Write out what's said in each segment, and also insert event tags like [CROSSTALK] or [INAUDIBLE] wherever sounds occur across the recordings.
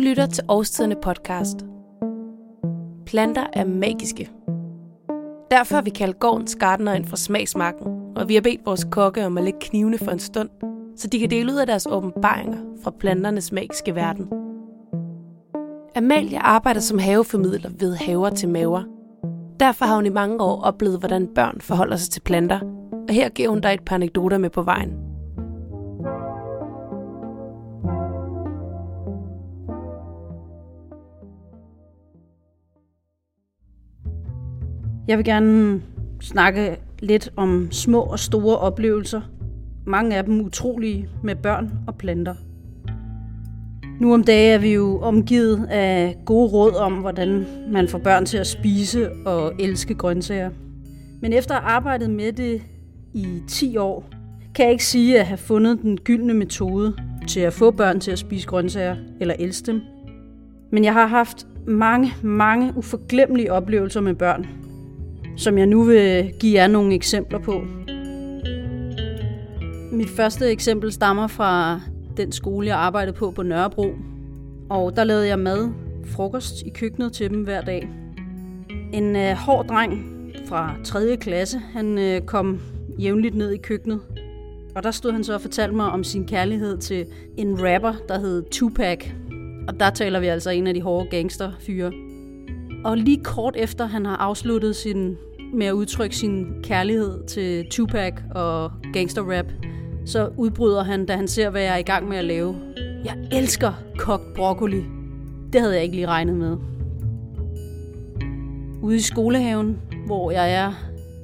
Du lytter til Årstiderne podcast. Planter er magiske. Derfor har vi kaldt gårdens gardener ind fra smagsmarken, og vi har bedt vores kokke om at lægge knivene for en stund, så de kan dele ud af deres åbenbaringer fra planternes magiske verden. Amalie arbejder som haveformidler ved haver til maver. Derfor har hun i mange år oplevet, hvordan børn forholder sig til planter, og her giver hun dig et par anekdoter med på vejen – Jeg vil gerne snakke lidt om små og store oplevelser. Mange af dem utrolige med børn og planter. Nu om dagen er vi jo omgivet af gode råd om, hvordan man får børn til at spise og elske grøntsager. Men efter at have arbejdet med det i 10 år, kan jeg ikke sige at have fundet den gyldne metode til at få børn til at spise grøntsager eller elske dem. Men jeg har haft mange, mange uforglemmelige oplevelser med børn, som jeg nu vil give jer nogle eksempler på. Mit første eksempel stammer fra den skole, jeg arbejdede på på Nørrebro. Og der lavede jeg mad, frokost i køkkenet til dem hver dag. En øh, hård dreng fra 3. klasse, han øh, kom jævnligt ned i køkkenet. Og der stod han så og fortalte mig om sin kærlighed til en rapper, der hed Tupac. Og der taler vi altså en af de hårde gangsterfyre. Og lige kort efter han har afsluttet sin med at udtrykke sin kærlighed til Tupac og gangsterrap, så udbryder han, da han ser, hvad jeg er i gang med at lave. Jeg elsker kogt broccoli. Det havde jeg ikke lige regnet med. Ude i skolehaven, hvor jeg er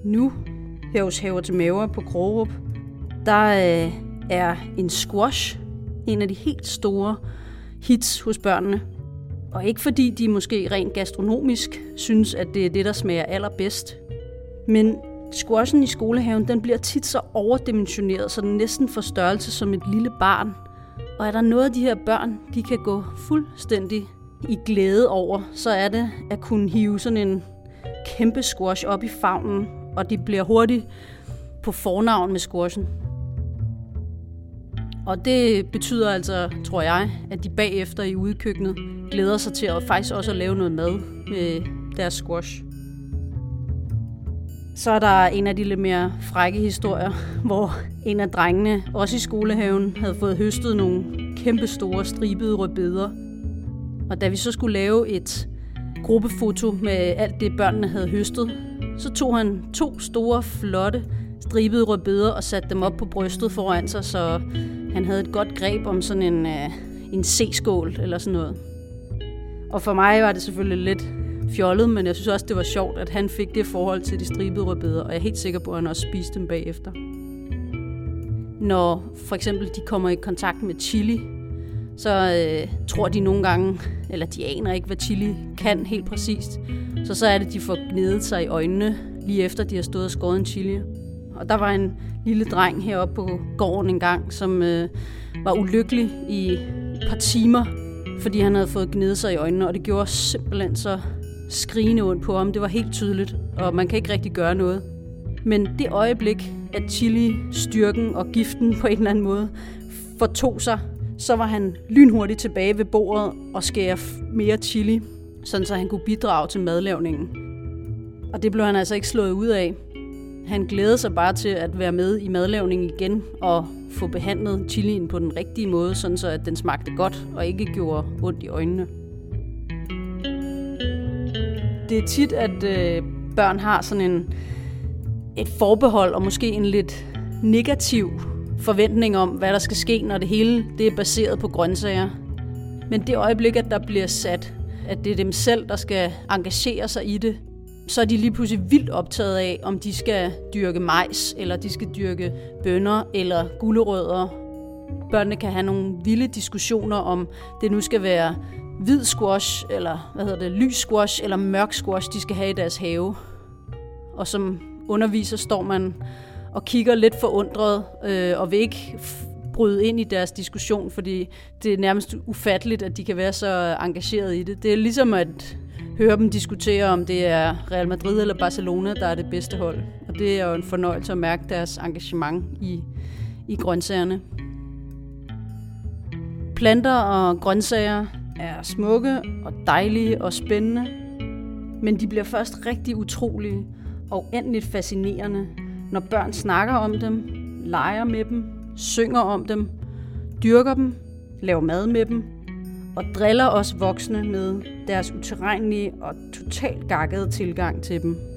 nu, her hos Haver til Maver på Krogerup, der øh, er en squash, en af de helt store hits hos børnene. Og ikke fordi de måske rent gastronomisk synes, at det er det, der smager allerbedst, men squashen i skolehaven, den bliver tit så overdimensioneret, så den næsten får størrelse som et lille barn. Og er der noget af de her børn, de kan gå fuldstændig i glæde over, så er det at kunne hive sådan en kæmpe squash op i favnen, og de bliver hurtigt på fornavn med squashen. Og det betyder altså, tror jeg, at de bagefter i udkøkkenet glæder sig til at faktisk også at lave noget mad med deres squash. Så er der en af de lidt mere frække historier, [LAUGHS] hvor en af drengene, også i skolehaven, havde fået høstet nogle kæmpe store stribede rødbeder. Og da vi så skulle lave et gruppefoto med alt det, børnene havde høstet, så tog han to store, flotte, stribede rødbeder og satte dem op på brystet foran sig, så han havde et godt greb om sådan en, øh, en C-skål eller sådan noget. Og for mig var det selvfølgelig lidt fjollet, men jeg synes også, det var sjovt, at han fik det forhold til de stribede rødbeder, og jeg er helt sikker på, at han også spiste dem bagefter. Når for eksempel de kommer i kontakt med chili, så øh, tror de nogle gange, eller de aner ikke, hvad chili kan helt præcist. Så så er det, de får gnedet sig i øjnene, lige efter de har stået og skåret en chili. Og der var en lille dreng heroppe på gården en gang, som øh, var ulykkelig i et par timer, fordi han havde fået gnidet sig i øjnene, og det gjorde simpelthen så skrigende ondt på ham. Det var helt tydeligt, og man kan ikke rigtig gøre noget. Men det øjeblik, at chili, styrken og giften på en eller anden måde fortog sig, så var han lynhurtigt tilbage ved bordet og skære mere chili, sådan så han kunne bidrage til madlavningen. Og det blev han altså ikke slået ud af. Han glædede sig bare til at være med i madlavningen igen og få behandlet chilien på den rigtige måde, sådan så at den smagte godt og ikke gjorde ondt i øjnene det er tit, at øh, børn har sådan en, et forbehold og måske en lidt negativ forventning om, hvad der skal ske, når det hele det er baseret på grøntsager. Men det øjeblik, at der bliver sat, at det er dem selv, der skal engagere sig i det, så er de lige pludselig vildt optaget af, om de skal dyrke majs, eller de skal dyrke bønner eller gulerødder. Børnene kan have nogle vilde diskussioner om, det nu skal være hvid squash, eller hvad hedder det, lys squash, eller mørk squash, de skal have i deres have. Og som underviser står man og kigger lidt forundret, øh, og vil ikke bryde ind i deres diskussion, fordi det er nærmest ufatteligt, at de kan være så engageret i det. Det er ligesom at høre dem diskutere, om det er Real Madrid eller Barcelona, der er det bedste hold. Og det er jo en fornøjelse at mærke deres engagement i, i grøntsagerne. Planter og grøntsager er smukke og dejlige og spændende, men de bliver først rigtig utrolige og endeligt fascinerende, når børn snakker om dem, leger med dem, synger om dem, dyrker dem, laver mad med dem og driller os voksne med deres uterrenlige og totalt gakkede tilgang til dem.